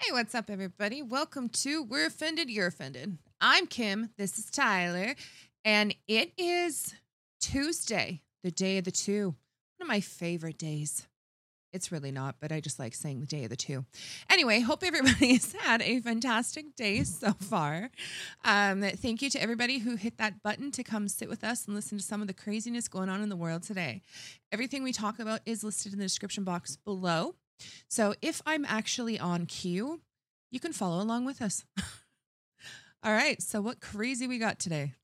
Hey, what's up, everybody? Welcome to We're Offended, You're Offended. I'm Kim. This is Tyler. And it is Tuesday, the day of the two. One of my favorite days. It's really not, but I just like saying the day of the two. Anyway, hope everybody has had a fantastic day so far. Um, thank you to everybody who hit that button to come sit with us and listen to some of the craziness going on in the world today. Everything we talk about is listed in the description box below. So if I'm actually on cue, you can follow along with us. All right. So what crazy we got today?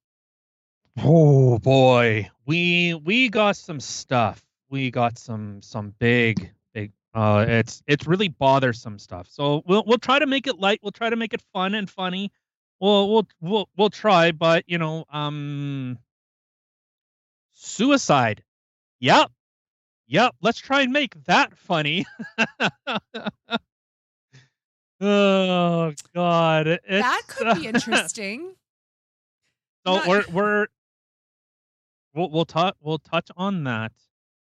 Oh boy, we we got some stuff. We got some some big big. Uh, it's it's really bothersome stuff. So we'll we'll try to make it light. We'll try to make it fun and funny. We'll we'll we'll we'll try, but you know, um, suicide. Yep, yep. Let's try and make that funny. oh God, it's, that could be interesting. So Not- we're we're we'll we'll touch we'll touch on that.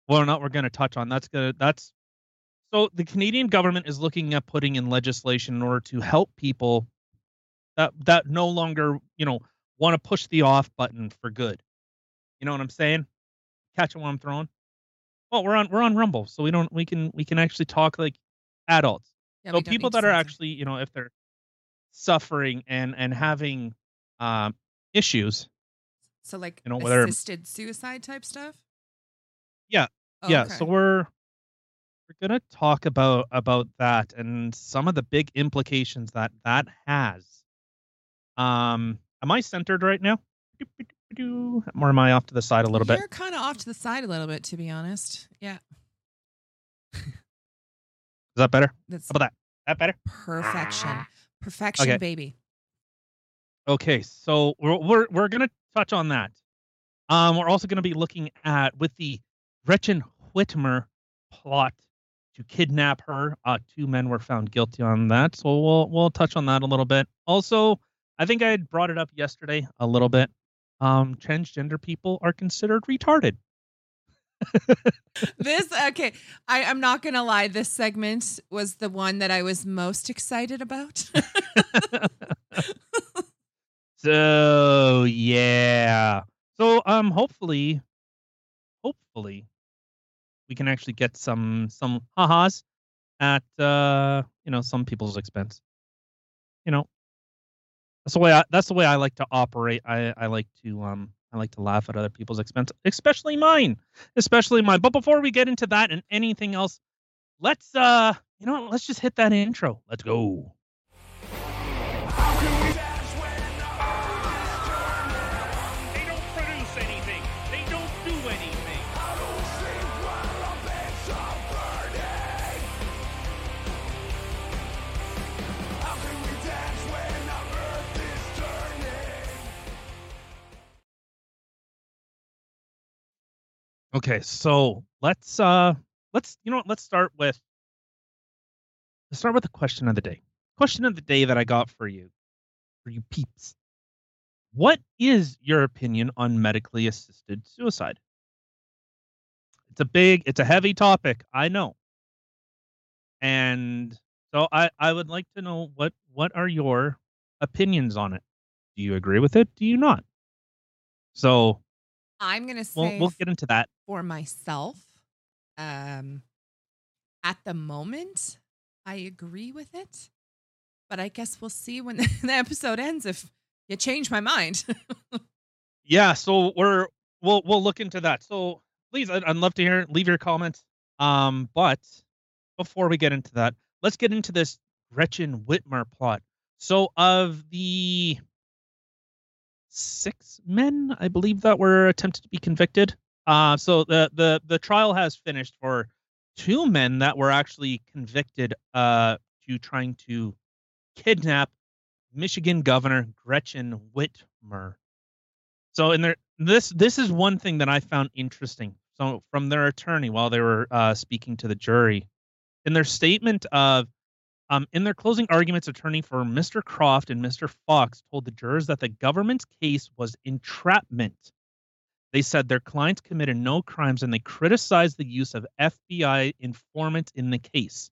Well, not we're going to touch on that's gonna that's so the Canadian government is looking at putting in legislation in order to help people that that no longer you know want to push the off button for good. You know what I'm saying? Catching what I'm throwing? Well, we're on we're on Rumble, so we don't we can we can actually talk like adults Yeah, so people that are actually you know if they're suffering and and having um issues so like you know, whether- assisted suicide type stuff. Yeah, Oh, yeah okay. so we're we're gonna talk about about that and some of the big implications that that has um am i centered right now or am i off to the side a little bit You're kind of off to the side a little bit, to be honest. Yeah, is that better that's how about that that better perfection. Perfection, Okay. baby. Okay, so we're we're we're gonna touch on that. Um, we're also gonna be looking at with the Gretchen Whitmer plot to kidnap her. Uh, two men were found guilty on that, so we'll we'll touch on that a little bit. Also, I think I had brought it up yesterday a little bit. Um, transgender people are considered retarded. This okay. I, I'm not gonna lie. This segment was the one that I was most excited about. So yeah. So um hopefully hopefully we can actually get some some ha-has at uh you know some people's expense. You know. That's the way I that's the way I like to operate. I I like to um I like to laugh at other people's expense, especially mine. Especially mine. But before we get into that and anything else, let's uh you know what, let's just hit that intro. Let's go. Okay, so let's uh let's you know what, let's start with let's start with the question of the day. Question of the day that I got for you, for you peeps. What is your opinion on medically assisted suicide? It's a big, it's a heavy topic, I know. And so I I would like to know what what are your opinions on it? Do you agree with it? Do you not? So I'm gonna say we'll we'll get into that. for myself. Um, at the moment, I agree with it, but I guess we'll see when the episode ends if you change my mind. Yeah, so we're we'll we'll look into that. So please, I'd, I'd love to hear. Leave your comments. Um, but before we get into that, let's get into this Gretchen Whitmer plot. So of the six men, I believe that were attempted to be convicted. Uh, so the the the trial has finished for two men that were actually convicted uh to trying to kidnap Michigan Governor Gretchen Whitmer. So in their this this is one thing that I found interesting. So from their attorney while they were uh, speaking to the jury, in their statement of um, in their closing arguments, attorney for Mr. Croft and Mr. Fox told the jurors that the government's case was entrapment. They said their clients committed no crimes and they criticized the use of FBI informants in the case.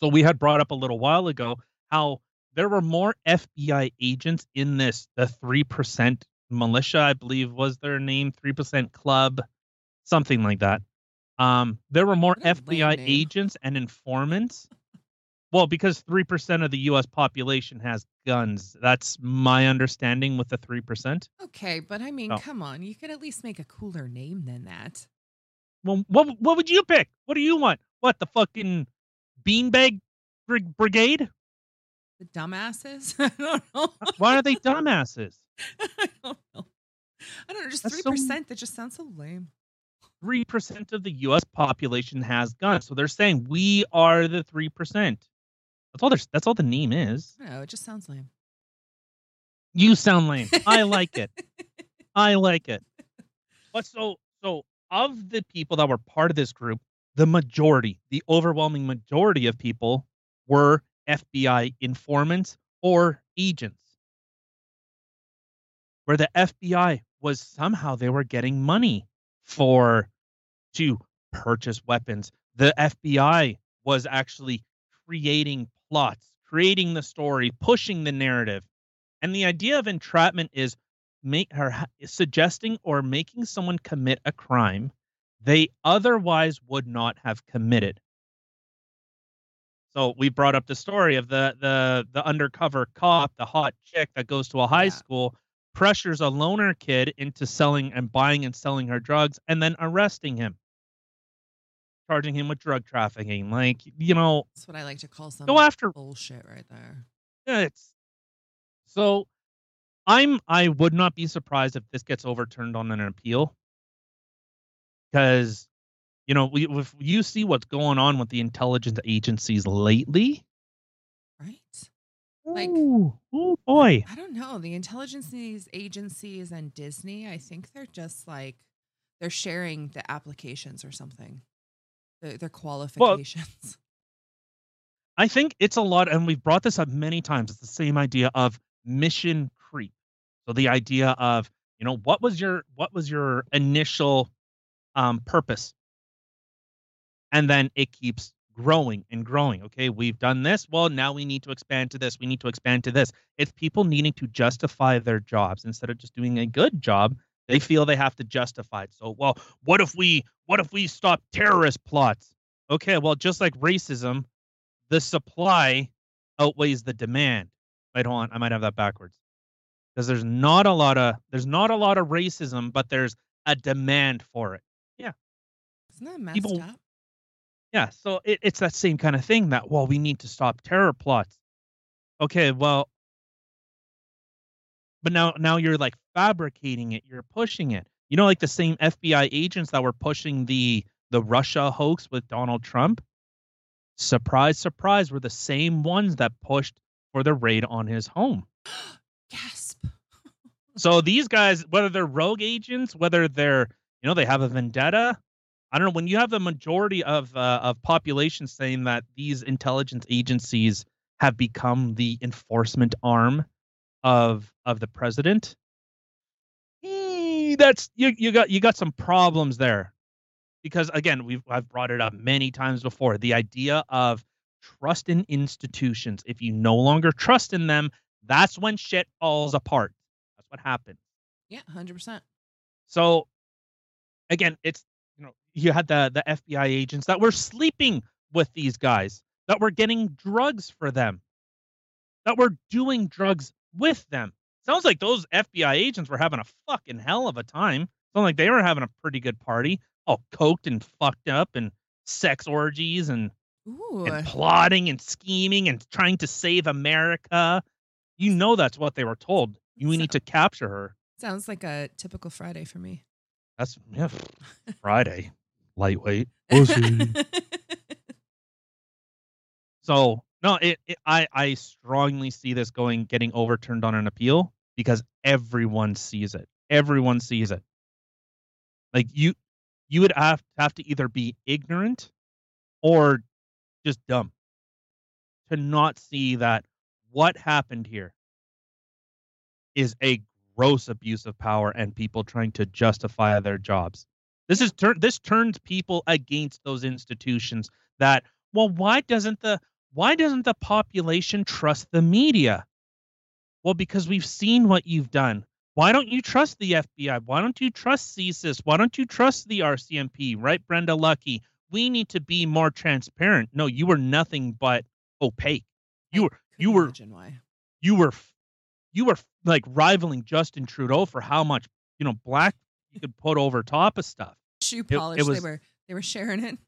So we had brought up a little while ago how there were more FBI agents in this the 3% militia, I believe was their name, 3% club, something like that. Um, there were more FBI agents and informants. Well, because 3% of the US population has guns. That's my understanding with the 3%. Okay, but I mean, Oh. come on. You could at least make a cooler name than that. Well, what what would you pick? What do you want? What the fucking beanbag brig- brigade? The dumbasses? I don't know. Why are they dumbasses? I don't know. I don't know. Just three so- percent. That just sounds so lame. Three percent of the U.S. population has guns, so they're saying we are the three percent. That's all. That's all the name is. No, it just sounds lame. You sound lame. I like it. I like it. But so so of the people that were part of this group, the majority, the overwhelming majority of people were FBI informants or agents. Where the FBI was somehow they were getting money for to purchase weapons. The FBI was actually creating plots, creating the story, pushing the narrative. And the idea of entrapment is make her suggesting or making someone commit a crime they otherwise would not have committed. So we brought up the story of the the the undercover cop, the hot chick that goes to a high Yeah. school, pressures a loner kid into selling and buying and selling her drugs, and then arresting him, charging him with drug trafficking. Like you know, That's what I like to call some go after bullshit right there. it's so i'm i would not be surprised if this gets overturned on an appeal because you know we if you see what's going on with the intelligence agencies lately Right? Like- ooh, ooh boy I don't know. The intelligence agencies and Disney, I think they're just like they're sharing the applications or something. Their, their qualifications. i think it's a lot and we've brought this up many times it's the same idea of mission creep. So the idea of you know what was your what was your initial um purpose? And then it keeps growing and growing okay? We've done this well now we need to expand to this we need to expand to this. It's people needing to justify their jobs instead of just doing a good job they feel they have to justify it. So well what if we what if we stop terrorist plots? Okay well just like racism the supply outweighs the demand. Wait hold on i might have that backwards. Because there's not a lot of there's not a lot of racism but there's a demand for it. Isn't that messed people- up? yeah, so it, it's that same kind of thing that well, we need to stop terror plots. Okay, well, but now now you're like fabricating it, you're pushing it. You know, like the same FBI agents that were pushing the the Russia hoax with Donald Trump. Surprise, surprise, were the same ones that pushed for the raid on his home. Gasp. So these guys, whether they're rogue agents, whether they're you know they have a vendetta, I don't know. When you have the majority of uh, of population saying that these intelligence agencies have become the enforcement arm of of the president, eh, that's you you got you got some problems there. Because again, we've I've brought it up many times before. The idea of trust in institutions. If you no longer trust in them, that's when shit falls apart. That's what happens. Yeah, hundred percent. So again, it's you know, you had the the FBI agents that were sleeping with these guys, that were getting drugs for them, that were doing drugs with them. Sounds like those FBI agents were having a fucking hell of a time. Sounds like they were having a pretty good party, all coked and fucked up and sex orgies and, Ooh. and plotting and scheming and trying to save America. You know that's what they were told. You So- need to capture her. Sounds like a typical Friday for me. That's yeah, Friday. Lightweight. So no, it, it I I strongly see this going getting overturned on an appeal because everyone sees it. Everyone sees it. Like you you would have have to either be ignorant or just dumb to not see that what happened here is a gross abuse of power and people trying to justify their jobs. This is turn this turns people against those institutions that well why doesn't the why doesn't the population trust the media? Well, because we've seen what you've done. Why don't you trust the FBI? Why don't you trust CSIS? Why don't you trust the RCMP? Right, Brenda Lucki? We need to be more transparent. No, you were nothing but opaque. You were you were imagine why. you were you were like rivaling Justin Trudeau for how much you know black you could put over top of stuff. Shoe it polish. was- they were they were sharing it.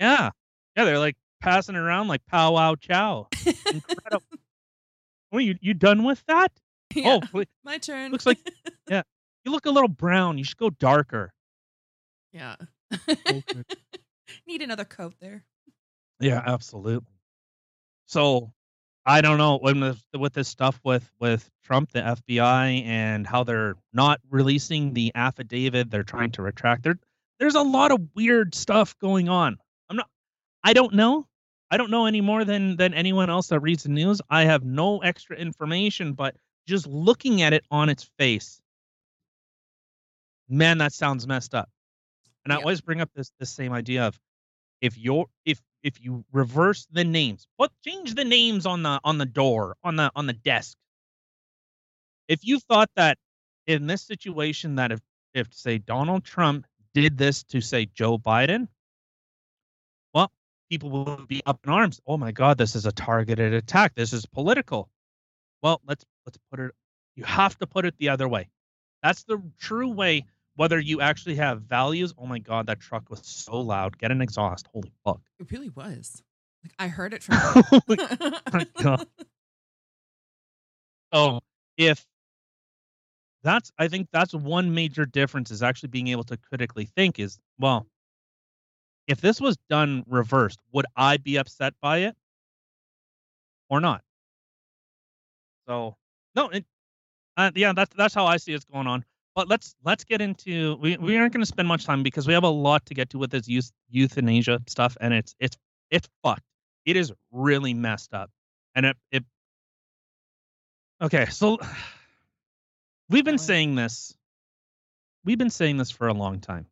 Yeah, yeah, they're like passing around like pow wow chow. Incredible. well, you you done with that? yeah, Oh, please. my turn. looks like- yeah. you look a little brown. You should go darker. yeah. Oh, okay. Need another coat there. Yeah, absolutely. So, I don't know when with, with this stuff with with Trump, the FBI, and how they're not releasing the affidavit, they're trying to retract. There, there's a lot of weird stuff going on. I'm not. I don't know. I don't know any more than than anyone else that reads the news. I have no extra information, but just looking at it on its face, man, that sounds messed up. And I always bring up this this same idea of if you're if if you reverse the names, put change the names on the on the door on the on the desk. If you thought that in this situation that if if say Donald Trump did this to say Joe Biden, people will be up in arms. Oh my God, this is a targeted attack. This is political. Well, let's let's put it. You have to put it the other way. That's the true way. Whether you actually have values. Oh my God, that truck was so loud. Get an exhaust. Holy fuck. It really was. Like I heard it from. oh my God. Oh, if that's, I think that's one major difference is actually being able to critically think is, well, if this was done reversed, would I be upset by it or not? So, no, it, uh, yeah, that's that's how I see it's going on. But let's let's get into we, we aren't going to spend much time because we have a lot to get to with this youth euthanasia stuff, and it's it's it's fucked. It is really messed up, and it it. Okay, so we've been saying this. We've been saying this for a long time.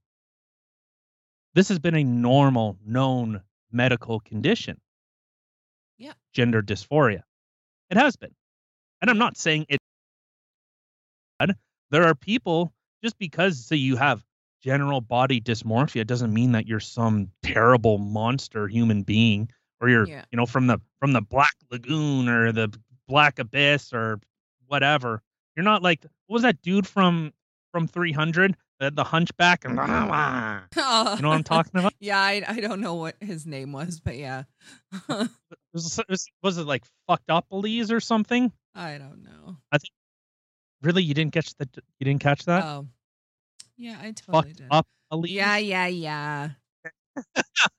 This has been a normal, known medical condition. Yeah. Gender dysphoria. It has been. And I'm not saying it there are people just because say you have general body dysmorphia doesn't mean that you're some terrible monster human being or you're Yeah. you know from the from the black lagoon or the black abyss or whatever you're not like what was that dude from from 300 the, hunchback and uh, you know what i'm talking about Yeah, I, I don't know what his name was, but yeah. was, was, was it like fucked up Elise or something I don't know. I think really you didn't catch the you didn't catch that Oh. Yeah, I totally fucked did. up Elise Yeah, yeah, yeah.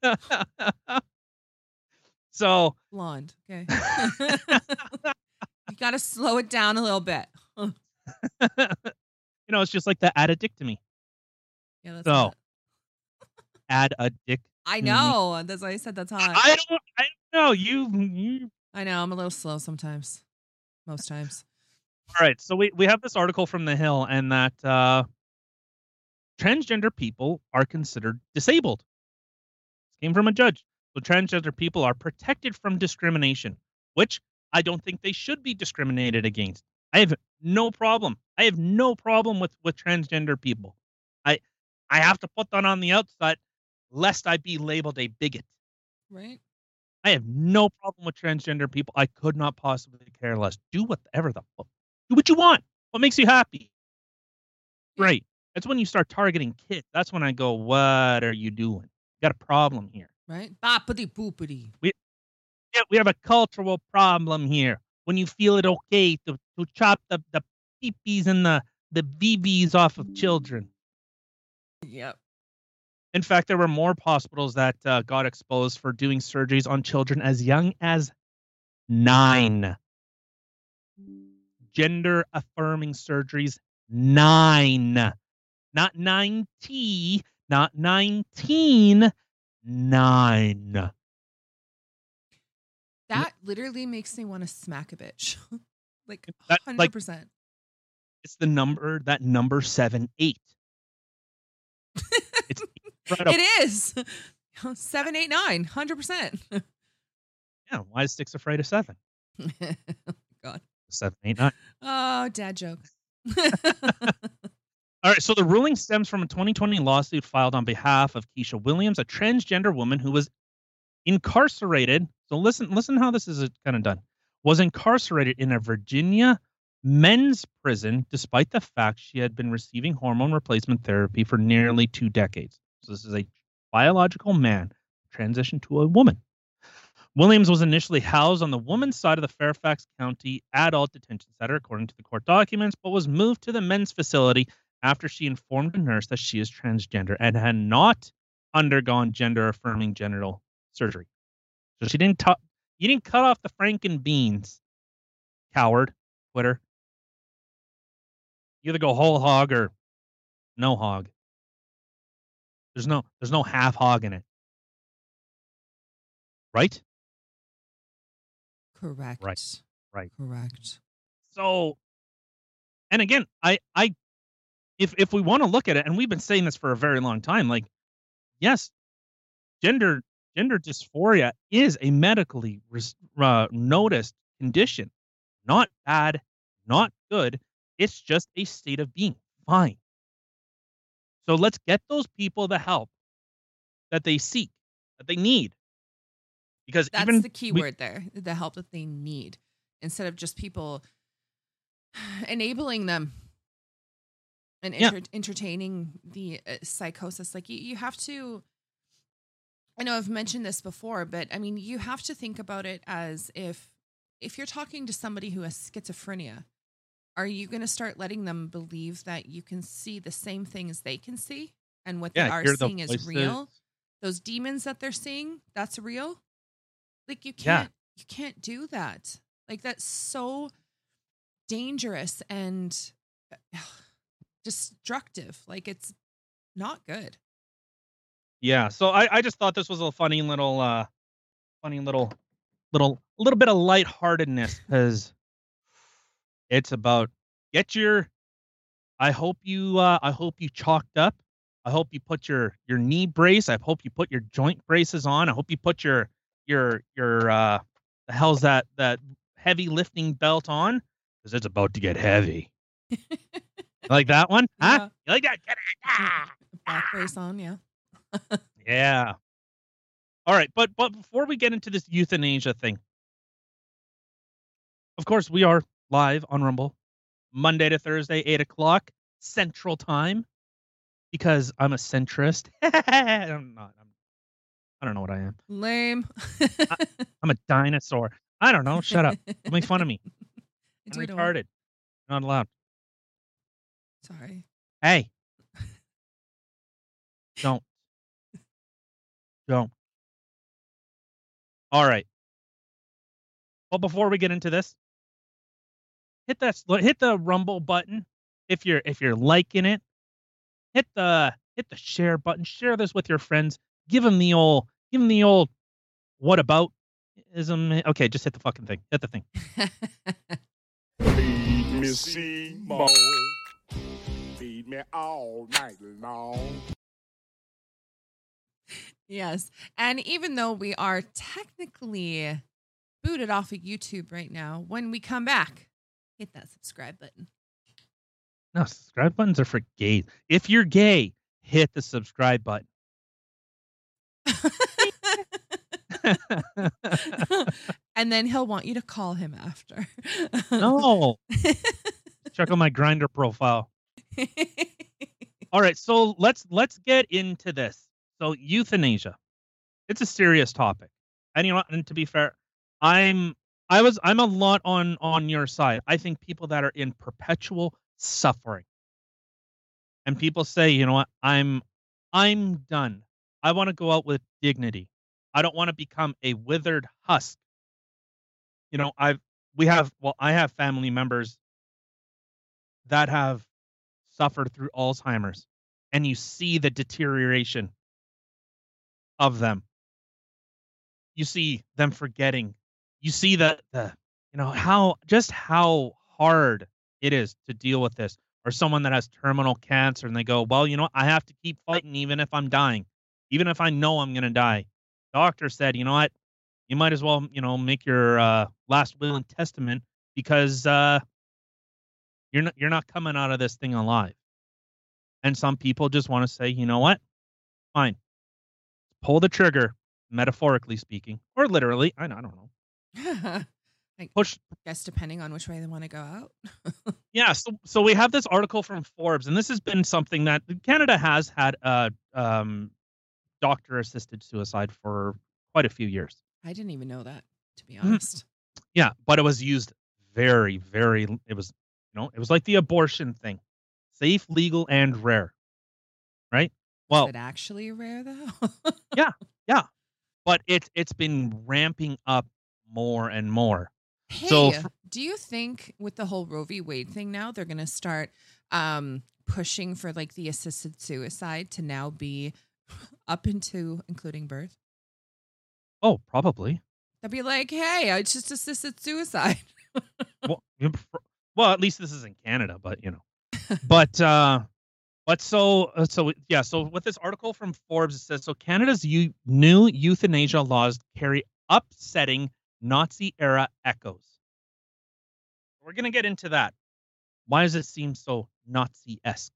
so Blonde. Okay. you got to slow it down a little bit. you know it's just like the addictomy Yeah, that's So, add addict I me. know. That's why I said that's hot. i don't i don't know you you I know. I'm a little slow sometimes. Most times. All right, so we, we have this article from The Hill, and that uh, transgender people are considered disabled. This came from a judge. So transgender people are protected from discrimination, which I don't think they should be discriminated against. I have no problem. I have no problem with with transgender people. I I have to put that on the outside, lest I be labeled a bigot. Right? I have no problem with transgender people. I could not possibly care less. Do whatever the fuck. Do what you want. What makes you happy? Great. That's when you start targeting kids. That's when I go, what are you doing? You got a problem here. Right? Boppity boopity. Yeah, we have a cultural problem here. When you feel it okay to, to chop the, the peepees and the, the BBs off of mm. children. Yep. In fact, there were more hospitals that uh, got exposed for doing surgeries on children as young as nine. Gender affirming surgeries, nine. Not 90, not 19, nine. That literally makes me want to smack a bitch. like That- 100%. It's the number, that number seven, eight. It's incredible. it is. Seven, eight, nine, hundred percent. Yeah, why is six afraid of seven? Oh God. Seven, eight, nine. Oh, dad joke. All right, so the ruling stems from a 2020 lawsuit filed on behalf of Keisha Williams, a transgender woman who was incarcerated. So listen, listen how this is uh, kind of done. Was incarcerated in a Virginia men's prison despite the fact she had been receiving hormone replacement therapy for nearly two decades. So this is a biological man transitioned to a woman. Williams was initially housed on the woman's side of the Fairfax County Adult Detention Center, according to the court documents, but was moved to the men's facility after she informed a nurse that she is transgender and had not undergone gender affirming genital surgery. So she didn't cut you didn't cut off the franken beans, coward, quitter. You either go whole hog or no hog. There's no there's no half hog in it. Right? Correct. Right. Right. Correct. So and again, I I if if we want to look at it, and we've been saying this for a very long time, like yes, gender gender dysphoria is a medically res, uh, noticed condition, not bad, not good. It's just a state of being. Fine. So let's get those people the help that they seek, that they need. Because That's the key we- word there the help that they need instead of just people enabling them and Yeah. enter- entertaining the uh, psychosis. Like you, you have to. I know I've mentioned this before, but I mean, you have to think about it as if if you're talking to somebody who has schizophrenia, are you going to start letting them believe that you can see the same thing as they can see, and what they are hear the seeing is real? Those demons that they're seeing, that's real. Like you can't you can't do that. Like that's so dangerous and uh, destructive. Like it's not good. Yeah, so I, I just thought this was a funny little uh funny little little little bit of lightheartedness because it's about get your I hope you uh I hope you chalked up. I hope you put your your knee brace. I hope you put your joint braces on. I hope you put your your your uh the hell's that that heavy lifting belt on because it's about to get heavy. like that one? Huh? Yeah. You like that? Ah! Back brace on, yeah. Yeah. All right, but but before we get into this euthanasia thing, of course we are live on Rumble, Monday to Thursday, eight o'clock Central Time, because I'm a centrist. I'm not. I'm, I don't know what I am. Lame. I'm a dinosaur. I don't know. Shut up. Don't make fun of me. I'm retarded. Not allowed. Sorry. Hey. Don't. Don't. All right. Well, before we get into this, hit that hit the rumble button if you're if you're liking it. Hit the hit the share button. Share this with your friends. Give them the old give them the old what about ism. Okay, just hit the fucking thing. Hit the thing. Feed me Seymour. Feed me all night long. yes. And even though we are technically booted off of YouTube right now, when we come back, hit that subscribe button. No, subscribe buttons are for gays. If you're gay, hit the subscribe button. and then he'll want you to call him after. no. Check out my Grindr profile. All right, so let's let's get into this. So euthanasia. It's a serious topic. And you know, and to be fair, I'm I was I'm a lot on on your side. I think people that are in perpetual suffering. And people say, you know what, I'm I'm done. I want to go out with dignity. I don't want to become a withered husk. You know, I've we have well, I have family members that have suffered through Alzheimer's and you see the deterioration of them. You see them forgetting. You see the the you know how just how hard it is to deal with this or someone that has terminal cancer and they go, "Well, you know, I have to keep fighting even if I'm dying. Even if I know I'm going to die." Doctor said, "You know what? you might as well, you know, make your uh, last will and testament because uh, you're not you're not coming out of this thing alive. And some people just want to say, you know what? Fine. Pull the trigger, metaphorically speaking, or literally. I, I don't know. I Push. guess depending on which way they want to go out. Yeah. So so we have this article from Forbes, and this has been something that Canada has had a um, doctor assisted suicide for quite a few years. I didn't even know that, to be Mhm. honest. Yeah, but it was used very, very. It was, you know, it was like the abortion thing, safe, legal, and rare. Right. Well, Is it actually rare though? Yeah, yeah, but it's it's been ramping up more and more. Hey, So do you think with the whole Roe v. Wade thing now, they're going to start um, pushing for like the assisted suicide to now be up into including birth? Oh, probably. They'll be like, hey, it's just assisted suicide. well, well, at least this is in Canada, but you know, but uh, but so uh, so yeah. So with this article from Forbes, it says so Canada's eu- new euthanasia laws carry upsetting Nazi era echoes. We're gonna get into that. Why does it seem so Nazi esque?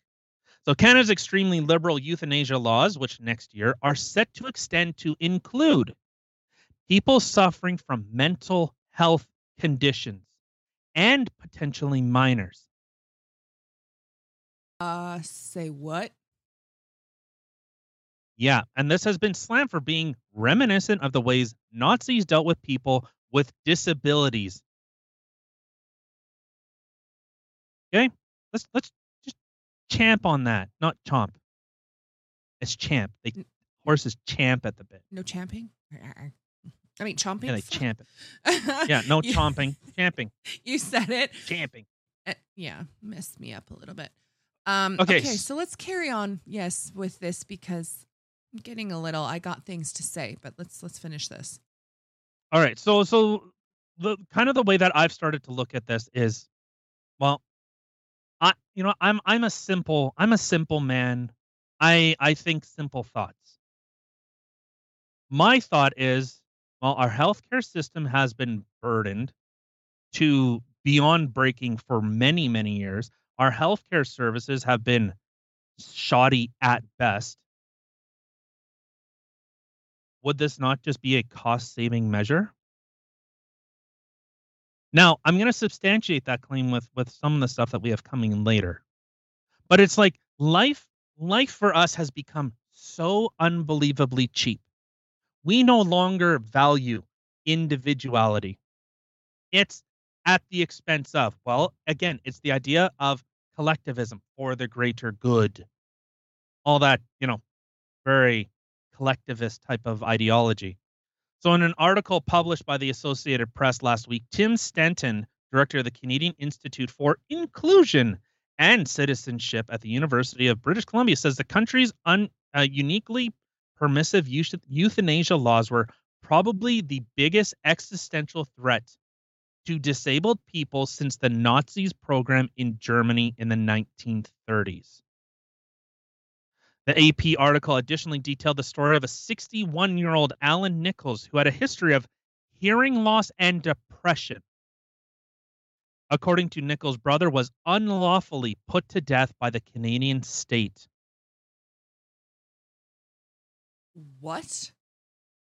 So Canada's extremely liberal euthanasia laws, which next year are set to extend to include people suffering from mental health conditions and potentially minors. Uh, say what? Yeah, and this has been slammed for being reminiscent of the ways Nazis dealt with people with disabilities. Okay, let's let's just champ on that, not chomp. It's champ. They horses champ at the bit. No champing? I mean, chomping? Yeah, they champ it. Yeah, no You- chomping, champing, You said it. champing. Uh, yeah, messed me up a little bit. Um, Okay, okay. so let's carry on. Yes, with this because I'm getting a little. I got things to say, but let's let's finish this. All right. So so the kind of the way that I've started to look at this is well I you know I'm I'm a simple I'm a simple man. I I think simple thoughts. My thought is well our healthcare system has been burdened to beyond breaking for many many years. Our healthcare services have been shoddy at best. Would this not just be a cost saving measure? Now, I'm going to substantiate that claim with with some of the stuff that we have coming in later. But it's like life life for us has become so unbelievably cheap. We no longer value individuality. It's at the expense of, well, again, it's the idea of collectivism for the greater good. All that, you know, very collectivist type of ideology. So, in an article published by the Associated Press last week, Tim Stainton, director of the Canadian Institute for Inclusion and Citizenship at the University of British Columbia, says the country's un, uh, uniquely permissive euthanasia laws were probably the biggest existential threat to disabled people since the Nazis' program in Germany in the 1930s. The AP article additionally detailed the story of a 61 year old Alan Nichols who had a history of hearing loss and depression. According to Nichols' brother, was unlawfully put to death by the Canadian state. What?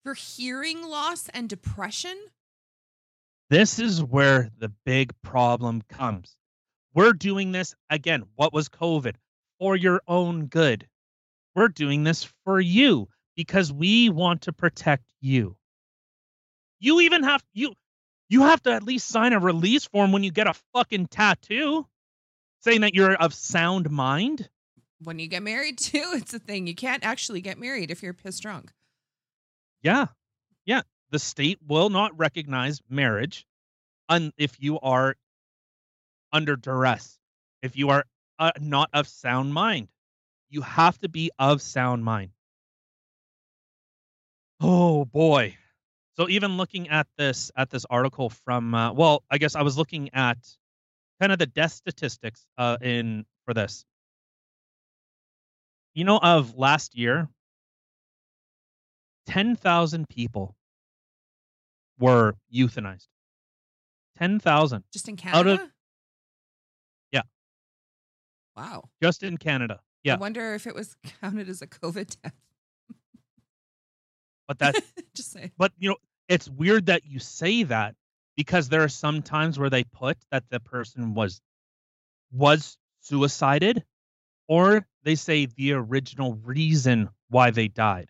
For hearing loss and depression? This is where the big problem comes. We're doing this again. What was COVID? For your own good. We're doing this for you because we want to protect you. You even have you you have to at least sign a release form when you get a fucking tattoo saying that you're of sound mind. When you get married too, it's a thing. You can't actually get married if you're pissed drunk. Yeah. Yeah. The state will not recognize marriage un- if you are under duress, if you are uh, not of sound mind. You have to be of sound mind. Oh boy. So even looking at this at this article from uh, well, I guess I was looking at kind of the death statistics uh, in for this. You know, of last year, 10,000 people were euthanized. 10,000 Just in Out Canada? of- Yeah. Wow. just in Canada. Yeah. I wonder if it was counted as a COVID death. But that Just say. but you know, it's weird that you say that because there are some times where they put that the person was was suicided or they say the original reason why they died.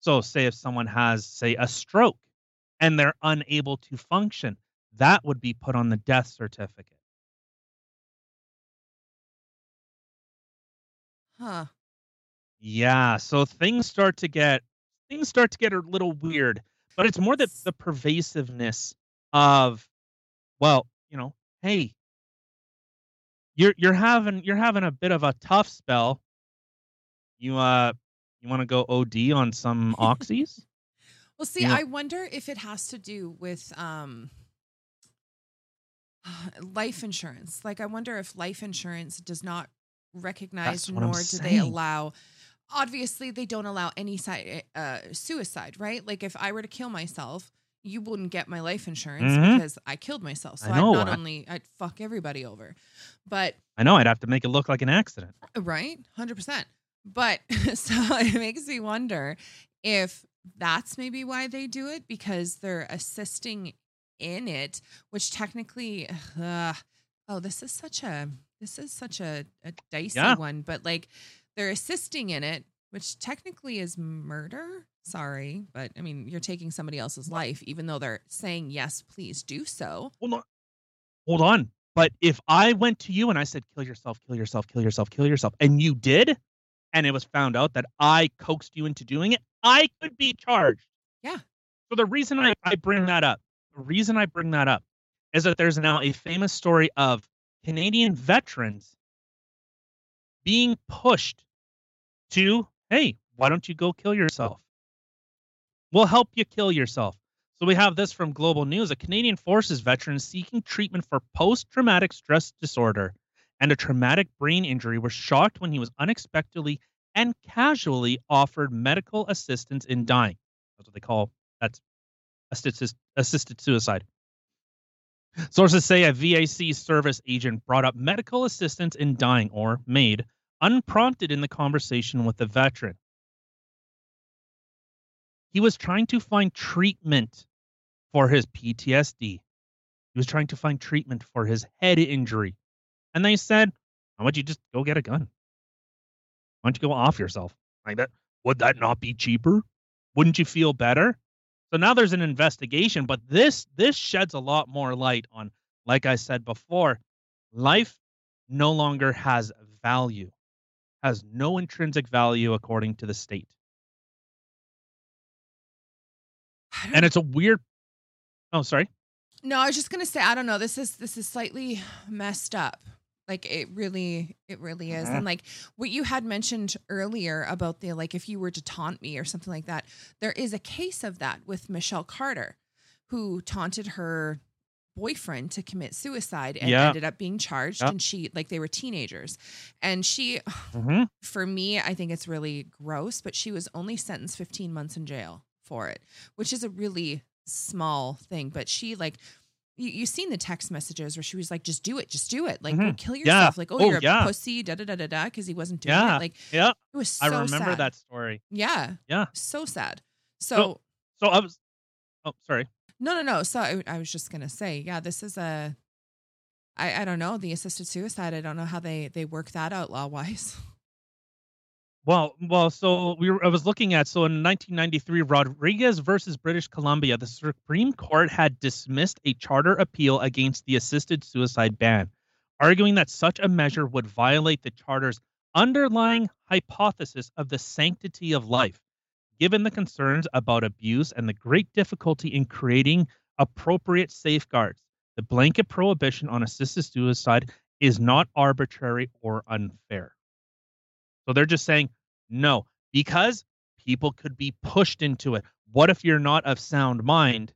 So say if someone has say a stroke and they're unable to function, that would be put on the death certificate. Huh. Yeah, so things start to get things start to get a little weird, but it's more that the pervasiveness of well, you know, hey, you're you're having you're having a bit of a tough spell. You uh you want to go OD on some oxys? Well, see, Yeah. I wonder if it has to do with um life insurance. Like I wonder if life insurance does not recognize That's nor do they allow obviously they don't allow any side uh suicide, right? Like if I were to kill myself, you wouldn't get my life insurance Mhm. because I killed myself. So I I'd not I- only I'd fuck everybody over. But I know I'd have to make it look like an accident. Right, hundred percent. But so it makes me wonder if that's maybe why they do it because they're assisting in it, which technically, uh, oh, this is such a this is such a, a dicey Yeah. one. But like, they're assisting in it, which technically is murder. Sorry, but I mean, you're taking somebody else's life, even though they're saying yes, please do so. Hold on. Hold on. But if I went to you and I said, kill yourself, kill yourself, kill yourself, kill yourself, and you did, and it was found out that I coaxed you into doing it, I could be charged. Yeah. So the reason I, I bring that up, the reason I bring that up is that there's now a famous story of Canadian veterans being pushed to, hey, why don't you go kill yourself? We'll help you kill yourself. So we have this from Global News. A Canadian Forces veteran seeking treatment for post-traumatic stress disorder and a traumatic brain injury was shocked when he was unexpectedly and casually offered medical assistance in dying. That's what they call that's assisted, assisted suicide. Sources say a VAC service agent brought up medical assistance in dying or MAID unprompted in the conversation with the veteran. He was trying to find treatment for his PTSD. He was trying to find treatment for his head injury. And they said, Why don't you just go get a gun? Why don't you go off yourself? Like that would that not be cheaper? Wouldn't you feel better? So now there's an investigation, but this this sheds a lot more light on, like I said before, life no longer has value, has no intrinsic value according to the state. And it's a weird Oh, sorry. No, I was just gonna say I don't know. This is this is slightly messed up. Like it really, it really is. Mhm. And like what you had mentioned earlier about the like if you were to taunt me or something like that, there is a case of that with Michelle Carter, who taunted her boyfriend to commit suicide and Yeah. ended up being charged. Yep. And she like they were teenagers, and she Mm-hmm. for me, I think it's really gross, but she was only sentenced 15 months in jail for it, which is a really small thing. But she like you you seen the text messages where she was like, just do it, just do it. Like Mhm. kill Yeah. yourself. Like, oh, Oh, you're a yeah. pussy, da da da da da, because he wasn't doing Yeah. it. Like Yeah. it was so I remember sad. that story. Yeah. Yeah. So sad. So- So So I was Oh, sorry. no no no. So I, I was just gonna say, yeah, this is a I, I don't know, the assisted suicide. I don't know how they they work that out law wise. Well, well, so we were, I was looking at so in 1993, Rodriguez versus British Columbia, the Supreme Court had dismissed a charter appeal against the assisted suicide ban, arguing that such a measure would violate the charter's underlying hypothesis of the sanctity of life, given the concerns about abuse and the great difficulty in creating appropriate safeguards. The blanket prohibition on assisted suicide is not arbitrary or unfair. So they're just saying no because people could be pushed into it. What if you're not of sound mind?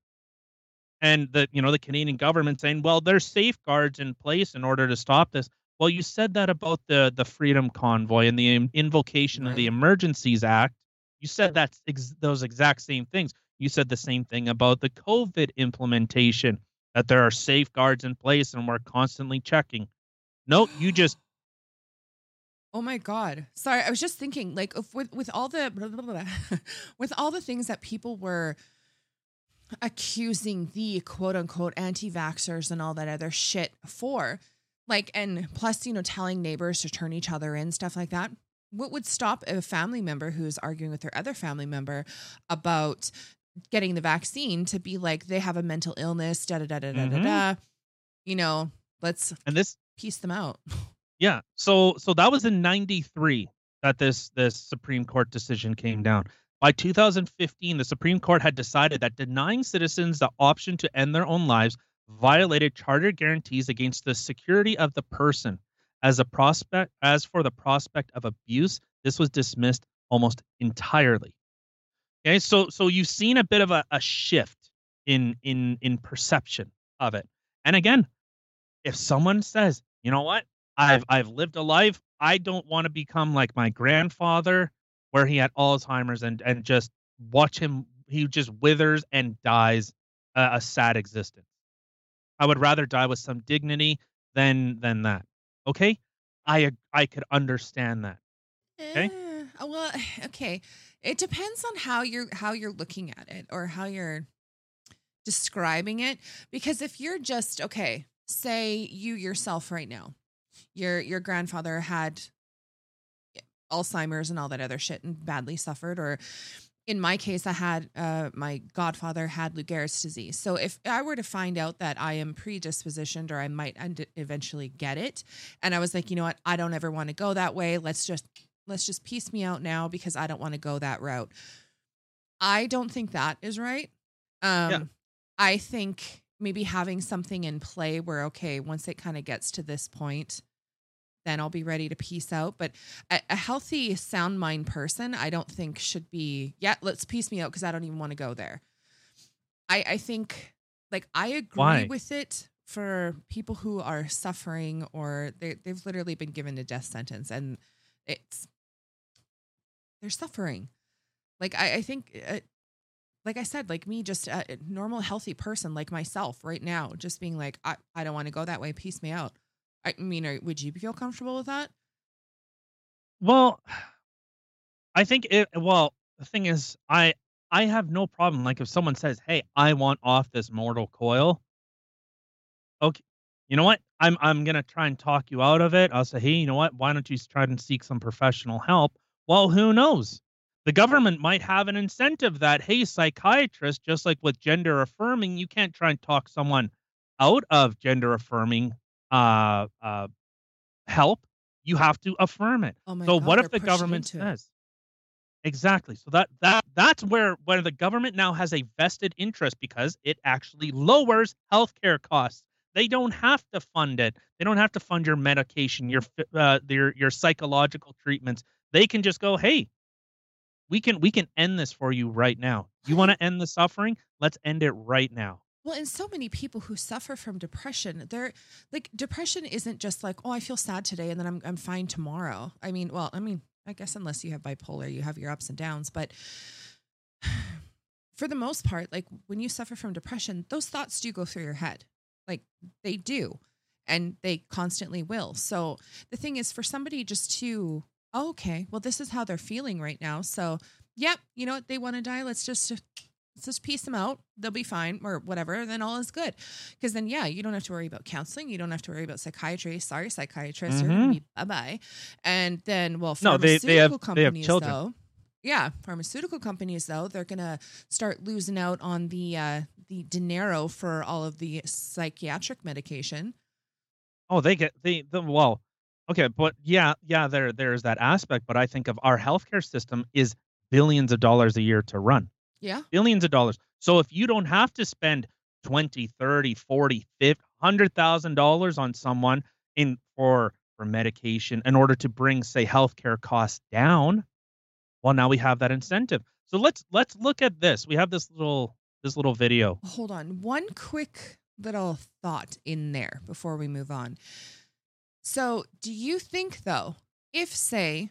And the you know the Canadian government saying, well, there's safeguards in place in order to stop this. Well, you said that about the the Freedom Convoy and the in- invocation of the Emergencies Act. You said that's ex- those exact same things. You said the same thing about the COVID implementation that there are safeguards in place and we're constantly checking. No, you just Oh my god. Sorry, I was just thinking like if with with all the blah, blah, blah, with all the things that people were accusing the quote unquote anti-vaxxers and all that other shit for like and plus you know telling neighbors to turn each other in stuff like that what would stop a family member who's arguing with their other family member about getting the vaccine to be like they have a mental illness da da da da da da Mhm. da you know let's and this piece them out Yeah. So so that was in 93 that this this Supreme Court decision came down. By 2015, the Supreme Court had decided that denying citizens the option to end their own lives violated charter guarantees against the security of the person. As a prospect as for the prospect of abuse, this was dismissed almost entirely. Okay, so so you've seen a bit of a, a shift in in in perception of it. And again, if someone says, you know what, I've I've lived a life. I don't want to become like my grandfather, where he had Alzheimer's and and just watch him. He just withers and dies a, a sad existence. I would rather die with some dignity than than that. Okay, I I could understand that. Okay. Eh, uh, well, okay. It depends on how you're how you're looking at it or how you're describing it. Because if you're just okay, say you yourself right now, your your grandfather had Alzheimer's and all that other shit and badly suffered, or in my case, I had uh, my godfather had Lou Gehrig's disease. So if I were to find out that I am predispositioned or I might end- eventually get it, and I was like, you know what, I don't ever want to go that way. Let's just let's just piece me out now because I don't want to go that route. I don't think that is right. Um, Yeah. I think maybe having something in play where okay, once it kind of gets to this point, then I'll be ready to piece out. But a, a healthy, sound mind person, I don't think should be. Yeah, let's piece me out because I don't even want to go there. I I think like I agree Why? with it for people who are suffering or they they've literally been given a death sentence and it's they're suffering. Like I I think. Uh, like I said, like me, just a normal, healthy person like myself right now, just being like, I, I don't want to go that way. Piece me out. I mean, are, would you feel comfortable with that? Well, I think it. Well, the thing is, I I have no problem. Like if someone says, "Hey, I want off this mortal coil," okay, you know what? I'm I'm gonna try and talk you out of it. I'll say, "Hey, you know what? Why don't you try and seek some professional help?" Well, who knows? The government might have an incentive that, hey, psychiatrist, just like with gender affirming, you can't try and talk someone out of gender affirming uh, uh, help. You have to affirm it. Oh so God, what if the government into it. says exactly. So that that that's where where the government now has a vested interest because it actually lowers healthcare costs. They don't have to fund it. They don't have to fund your medication your uh, your your psychological treatments. They can just go hey we can we can end this for you right now. You want to end the suffering? Let's end it right now Well, and so many people who suffer from depression, they're like depression isn't just like, oh, I feel sad today and then I'm I'm fine tomorrow. I mean, well, I mean, I guess unless you have bipolar, you have your ups and downs, but for the most part, like when you suffer from depression, those thoughts do go through your head. Like they do. And they constantly will. So the thing is for somebody just to, oh, okay, well, this is how they're feeling right now. So, yep, you know what? They want to die. Let's just just piece them out. They'll be fine or whatever. Then all is good. Because then, yeah, you don't have to worry about counseling. You don't have to worry about psychiatry. Sorry, psychiatrist, you're gonna Mhm. be bye bye. And then, well, No, they- pharmaceutical they have- they have companies children. though. Yeah, pharmaceutical companies though they're gonna start losing out on the uh, the dinero for all of the psychiatric medication. Oh, they get they the well, okay, but yeah, yeah, there there's that aspect, but I think of our healthcare system is billions of dollars a year to run. Yeah, Billions of dollars. So if you don't have to spend 20, 30, 40, 50, 100,000 dollars on someone in for for medication in order to bring say healthcare costs down, well now we have that incentive. So let's let's look at this. We have this little this little video. hold on. One quick little thought in there before we move on. So, do you think though, if say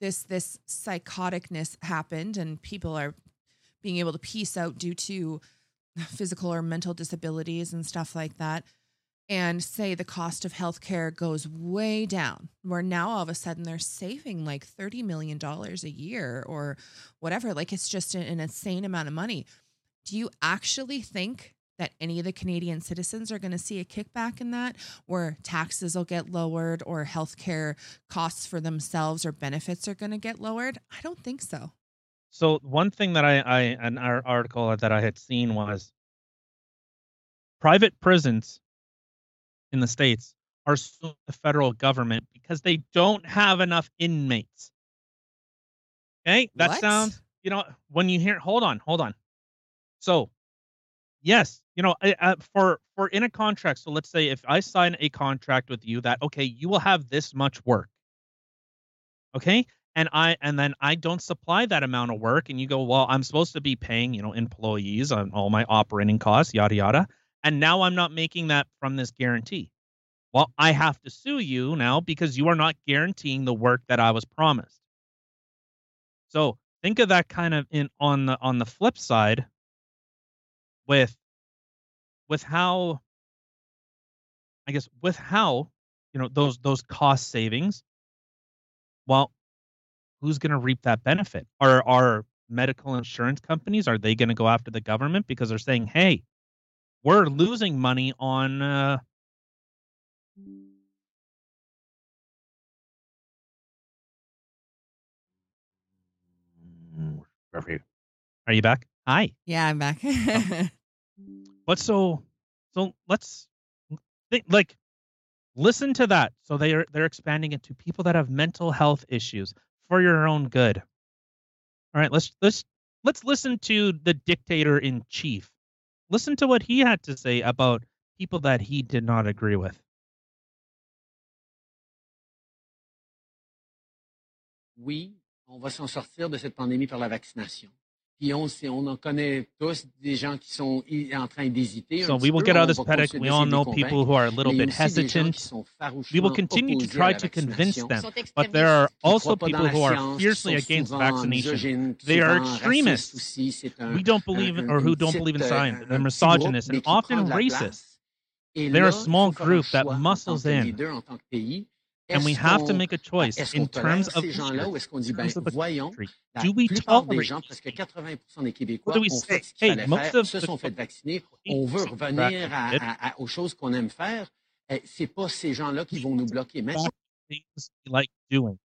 this this psychoticness happened and people are being able to piece out due to physical or mental disabilities and stuff like that and say the cost of healthcare goes way down where now all of a sudden they're saving like 30 million dollars a year or whatever like it's just an insane amount of money. Do you actually think that any of the Canadian citizens are going to see a kickback in that where taxes will get lowered or healthcare costs for themselves or benefits are going to get lowered? I don't think so So one thing that I, I an ar- article that I had seen was private prisons in the states are suing the federal government because they don't have enough inmates. Okay, that What? sounds you know when you hear hold on hold on. So yes, you know I- I- for for in a contract. So let's say if I sign a contract with you that okay you will have this much work. Okay, and I and then I don't supply that amount of work, and you go, well, I'm supposed to be paying, you know, employees on all my operating costs, yada yada, and now I'm not making that from this guarantee. Well, I have to sue you now because you are not guaranteeing the work that I was promised. So think of that kind of in on the on the flip side with with how I guess with how you know those those cost savings. Well, who's going to reap that benefit? Are are medical insurance companies are they going to go after the government because they're saying, "Hey, we're losing money on uh Are you back? Hi. yeah I'm back But so so let's think like listen to that. So they are they're expanding it to people that have mental health issues for your own good. All right, let's let's let's listen to the dictator in chief. Listen to what he had to say about people that he did not agree with. oui, on va s'en sortir de cette pandémie par la vaccination. Puis on, on en connaît tous des gens qui sont en train d'hésiter. So we will peu. get out of this va panic. We all know people who are a little bit il y a aussi des gens hesitant. We will continue to try to convince them. But there are also people who are fiercely against vaccination. They are extremists. aussi. Un- We don't believe un- in, or who don't believe in science. un They're petit misogynists and often racist. place. They're a small il faut faire un group that muscles in. Leader, en tant que pays. And we have to make a choice in terms of ces gens-là ou est-ce qu'on dit, ben, terms of the voyons, la Do we plupart des tolerate gens, presque people? 80% des Québécois What do we ont say? fait ce qu'il Hey, fallait most faire, of se the sont fait people vacciner, eat on veut revenir à, vaccinated. à- à- aux choses qu'on aime faire. Eh, C'est pas ces gens-là qui vont nous bloquer. Maintenant, things you like doing.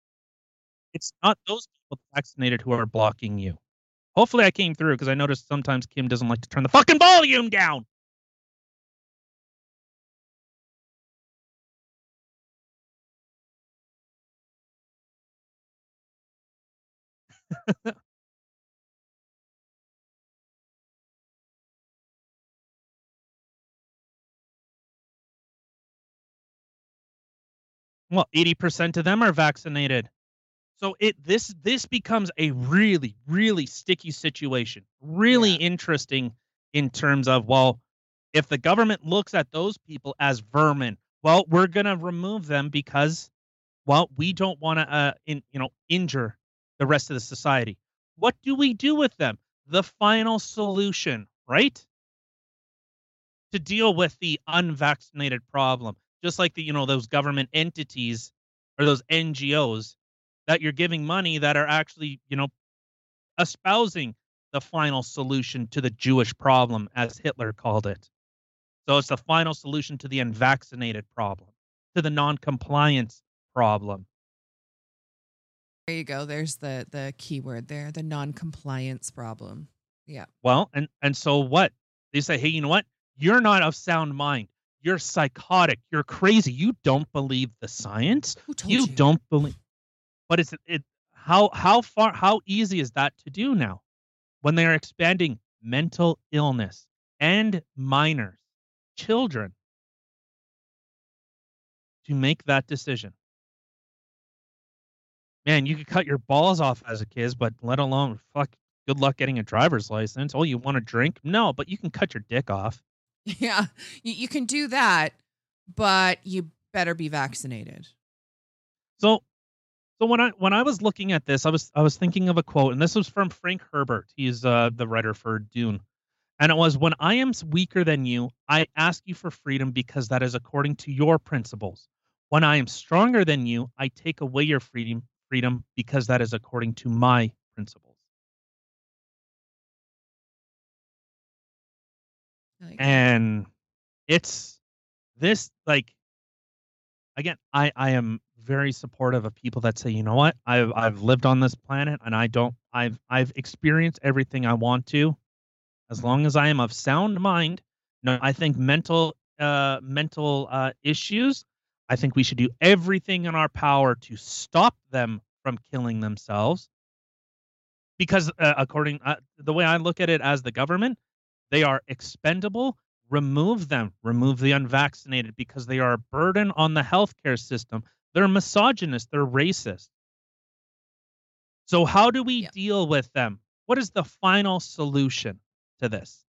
It's not those people vaccinated who are blocking you. Hopefully, I came through because I noticed sometimes Kim doesn't like to turn the fucking volume down. Well, 80% of them are vaccinated. So it this this becomes a really really sticky situation. Really Yeah. interesting in terms of well, if the government looks at those people as vermin, well, we're going to remove them because well, we don't want to uh in, you know, injure the rest of the society. What do we do with them? The final solution, right? To deal with the unvaccinated problem, just like the you know those government entities or those NGOs that you're giving money that are actually, you know, espousing the final solution to the Jewish problem, as Hitler called it. So it's the final solution to the unvaccinated problem, to the non-compliance problem. There you go. There's the the keyword there, the non-compliance problem. Yeah. Well, and and so what? They say, hey, you know what? You're not of sound mind. You're psychotic. You're crazy. You don't believe the science. Who told you, you? don't believe but it's it how how far how easy is that to do now when they are expanding mental illness and minors children to make that decision man you could cut your balls off as a kid but let alone fuck good luck getting a driver's license oh you want to drink no but you can cut your dick off Yeah. You, you can do that, but you better be vaccinated. So So when I when I was looking at this, I was I was thinking of a quote, and this was from Frank Herbert. He's uh, the writer for Dune, and it was, "When I am weaker than you, I ask you for freedom because that is according to your principles. When I am stronger than you, I take away your freedom freedom because that is according to my principles." Like, and it's this like again i i am very supportive of people that say you know what? I've i've lived on this planet and i don't i've i've experienced everything i want to. As long as i am of sound mind no i think mental uh mental uh issues i think we should do everything in our power to stop them from killing themselves because uh, according uh, the way i look at it as the government they are expendable. Remove them. Remove the unvaccinated because they are a burden on the healthcare system. They're misogynist. They're racist. So, how do we Yeah. deal with them? What is the final solution to this?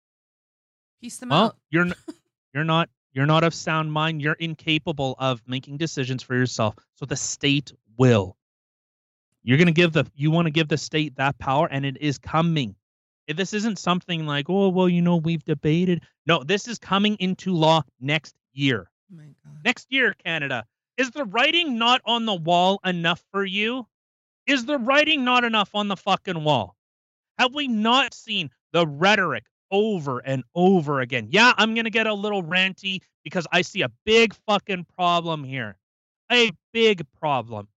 piece them Well, out. you're you're not you're not of sound mind. You're incapable of making decisions for yourself. So the state will. You're gonna give the you want to give the state that power, and it is coming. If This isn't something like, oh well, you know, we've debated. No, this is coming into law next year. Oh my god. Next year, Canada. Is the writing not on the wall enough for you? Is the writing not enough on the fucking wall? Have we not seen the rhetoric over and over again? Yeah, I'm going to get a little ranty because I see a big fucking problem here. A big problem.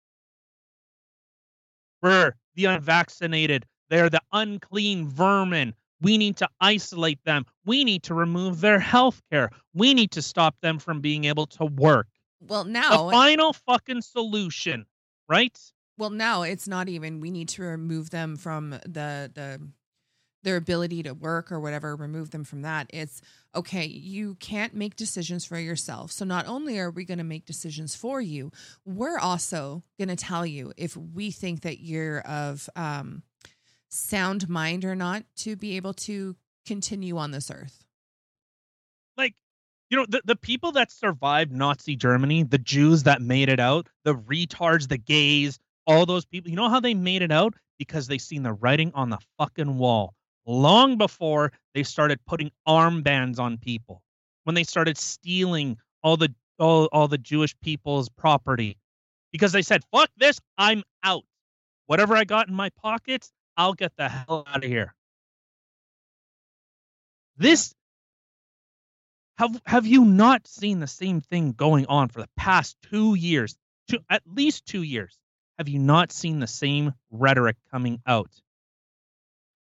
For the unvaccinated, they're the unclean vermin. We need to isolate them. We need to remove their health care. We need to stop them from being able to work. Well, now. The final fucking solution, right? well, now it's not even. We need to remove them from the the their ability to work or whatever. Remove them from that. It's okay. You can't make decisions for yourself. So not only are we going to make decisions for you, we're also going to tell you if we think that you're of um, sound mind or not to be able to continue on this earth. like you know the, the people that survived nazi germany the jews that made it out the retards the gays all those people you know how they made it out because they seen the writing on the fucking wall long before they started putting armbands on people when they started stealing all the all, all the jewish people's property. Because they said fuck this i'm out. Whatever i got in my pockets i'll get the hell out of here. This have have you not seen the same thing going on for the past two years two, at least two years? Have you not seen the same rhetoric coming out?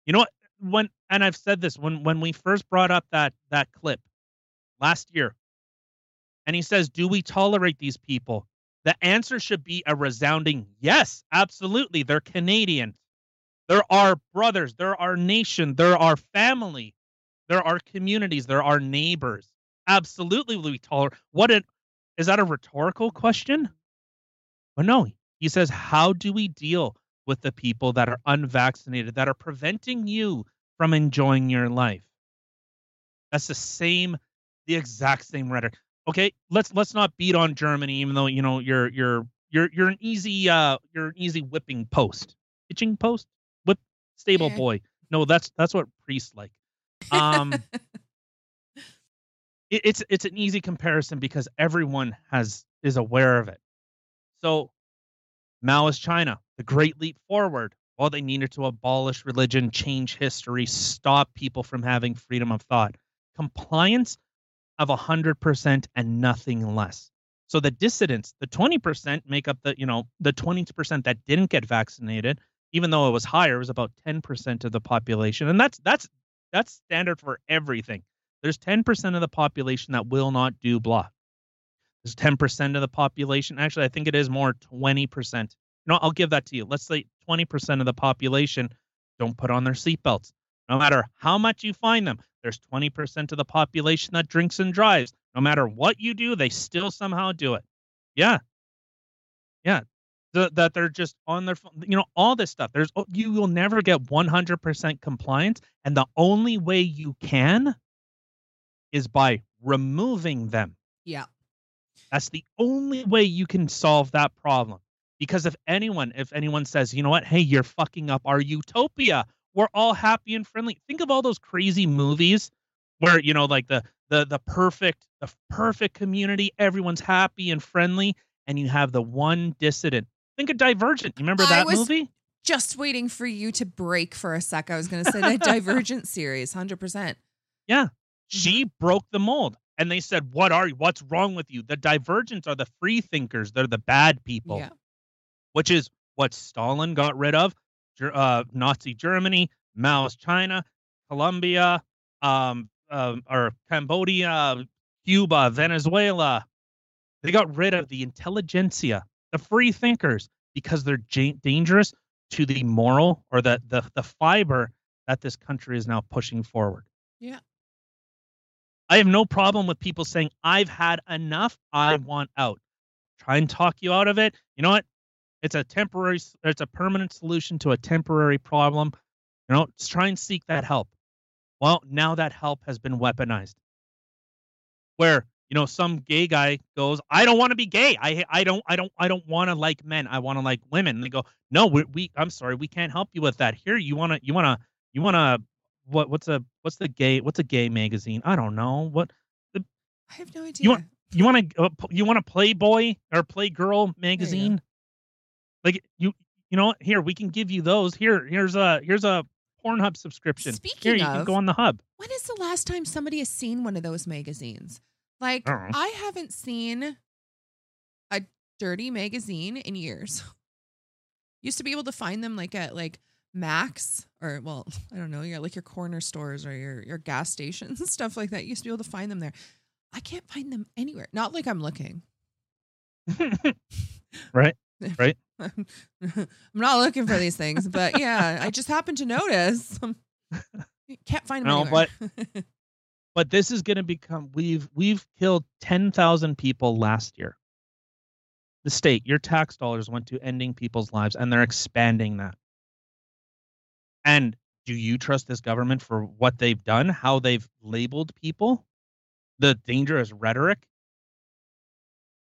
You know what when and i've said this when when we first brought up that that clip last year and he says do we tolerate these people? The answer should be a resounding yes absolutely. They're canadian. They're our brothers. They're our nation. They're our family. There are communities. There are neighbors. Absolutely we tolerate what it is that a rhetorical question? Well no he says how do we deal with the people that are unvaccinated that are preventing you from enjoying your life. That's the same the exact same rhetoric. Okay let's let's not beat on germany even though you know you're you're you're you're an easy uh you're an easy whipping post. Pitching post? Whip stable Yeah. boy. No that's that's what priests like. Um it, it's it's an easy comparison because everyone has is aware of it. So Maoist China, the great leap forward. Well, they needed to abolish religion, change history, stop people from having freedom of thought. Compliance of 100% and nothing less. So the dissidents, the 20% make up the, you know, the 20% that didn't get vaccinated, even though it was higher, it was about 10% of the population. And that's that's that's standard for everything. There's 10% of the population that will not do blah. There's 10% of the population. Actually, I think it is more 20%. No, I'll give that to you. Let's say 20% of the population don't put on their seatbelts. No matter how much you find them, there's 20% of the population that drinks and drives. No matter what you do, they still somehow do it. Yeah. Yeah. The, that they're just on their phone, you know, all this stuff. There's oh, you will never get 100% compliance, and the only way you can is by removing them. yeah. That's the only way you can solve that problem. Because if anyone, if anyone says, you know what, hey, you're fucking up our utopia, we're all happy and friendly. Think of all those crazy movies where, you know, like the the the perfect, the perfect community, everyone's happy and friendly, and you have the one dissident. Think of Divergent. You remember that was- movie? Just waiting for you to break for a sec. I was going to say the Divergent series, 100%. Yeah, mm-hmm. she broke the mold. And they said, What are you? What's wrong with you? The divergents are the free thinkers. They're the bad people. Yeah. Which is what Stalin got rid of, uh, Nazi Germany, Mao's China, Colombia, um, um, or Cambodia, Cuba, Venezuela. They got rid of the intelligentsia, the free thinkers, because they're dangerous to the moral or the, the the fiber that this country is now pushing forward. Yeah. I have no problem with people saying, I've had enough. I want out. Try and talk you out of it. You know what? It's a temporary, it's a permanent solution to a temporary problem. You know, try and seek that help. Well, now that help has been weaponized. Where, you know, some gay guy goes, I don't want to be gay. I I don't I don't I don't want to like men. I want to like women. And they go, No, we, we I'm sorry, we can't help you with that. Here, you wanna you wanna you wanna what what's a what's the gay what's a gay magazine? I don't know. What the, I have no idea. You want- you want to uh, you want a Playboy or Playgirl magazine? Like you you know? Here we can give you those. Here here's a here's a Pornhub subscription. Here Speaking you can go on the hub. when is the last time somebody has seen one of those magazines? Like, I don't. I haven't seen a dirty magazine in years. Used to be able to find them like at like Mac's or well, I don't know, your like your corner stores or your your gas stations and stuff like that. You used to be able to find them there. I can't find them anywhere. Not like I'm looking. Right, right. I'm not looking for these things, but yeah, I just happened to notice. Can't find them No, anywhere. but this is going to become we've we've killed 10,000 people last year. The state, your tax dollars went to ending people's lives and they're expanding that. And do you trust this government for what they've done, how they've labeled people, the dangerous rhetoric?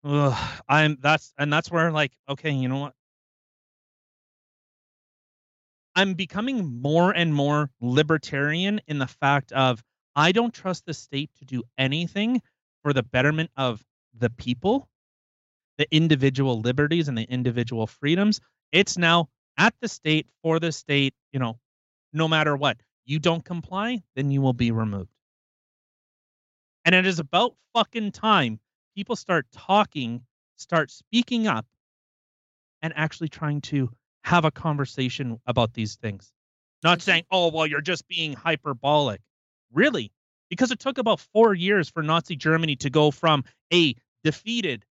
Ugh, I'm that's and that's where like okay, you know what? I'm becoming more and more libertarian in the fact of I don't trust the state to do anything for the betterment of the people, the individual liberties and the individual freedoms. It's now at the state for the state, you know, no matter what. You don't comply, then you will be removed. And it is about fucking time people start talking, start speaking up, and actually trying to have a conversation about these things. Not mm-hmm. saying, oh, well, you're just being hyperbolic. Really? Because it took about four years for Nazi Germany to go from a defeated,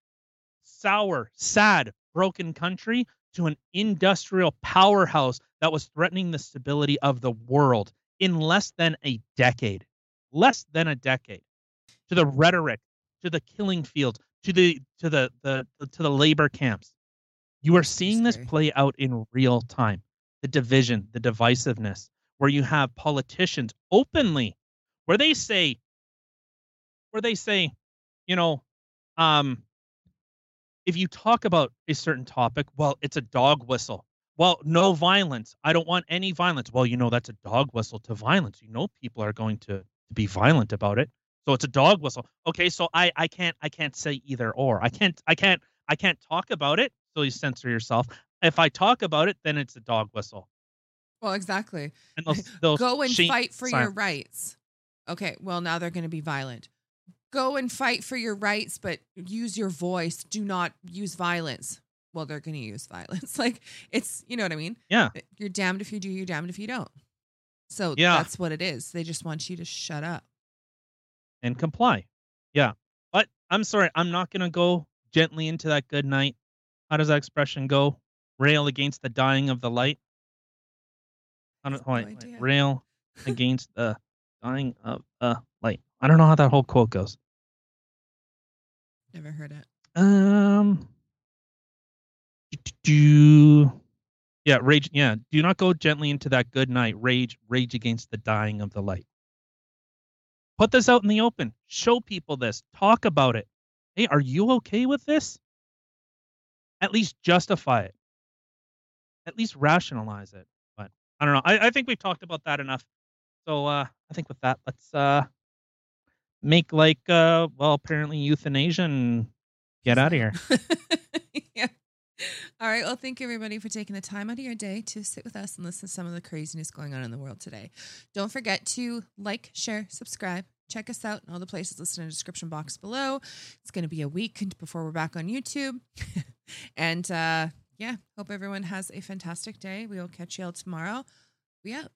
sour, sad, broken country to an industrial powerhouse that was threatening the stability of the world in less than a decade. Less than a decade. To the rhetoric, to the killing fields, to the to the, the to the labor camps. You are seeing this play out in real time. The division, the divisiveness, where you have politicians openly where they say where they say, you know, um if you talk about a certain topic, well, it's a dog whistle. Well, no violence. I don't want any violence. Well, you know that's a dog whistle to violence. You know people are going to, to be violent about it. So it's a dog whistle. Okay, so I I can't I can't say either or. I can't I can't I can't talk about it. So you censor yourself. If I talk about it, then it's a dog whistle. well, exactly. And those, those Go and fight for sign- your rights. Okay, well, now they're going to be violent. Go and fight for your rights, but use your voice. Do not use violence. Well, they're going to use violence. Like, it's, you know what I mean? Yeah. Eh, you're damned if you do, you're damned if you don't. So Yeah. that's what it is. They just want you to shut up. And comply. Yeah. But I'm sorry, I'm not going to go gently into that good night. How does that expression go? Rail against the dying of the light. I don't, No wait, wait. Rail against the dying of the light. I don't know how that whole quote goes. Never heard it. Um. Do yeah, rage. Yeah, do not go gently into that good night. Rage, rage against the dying of the light. Put this out in the open. Show people this. Talk about it. Hey, are you okay with this? at least justify it, at least rationalize it. But I don't know. I, I think we've talked about that enough. So uh, I think with that, let's uh, make like uh, well, apparently euthanasia and get out of here. yeah. All right. Well, thank you everybody for taking the time out of your day to sit with us and listen to some of the craziness going on in the world today. Don't forget to like, share, subscribe. Check us out in all the places listed in the description box below. It's going to be a week before we're back on YouTube. and uh, yeah, hope everyone has a fantastic day. We will catch you all tomorrow. We out.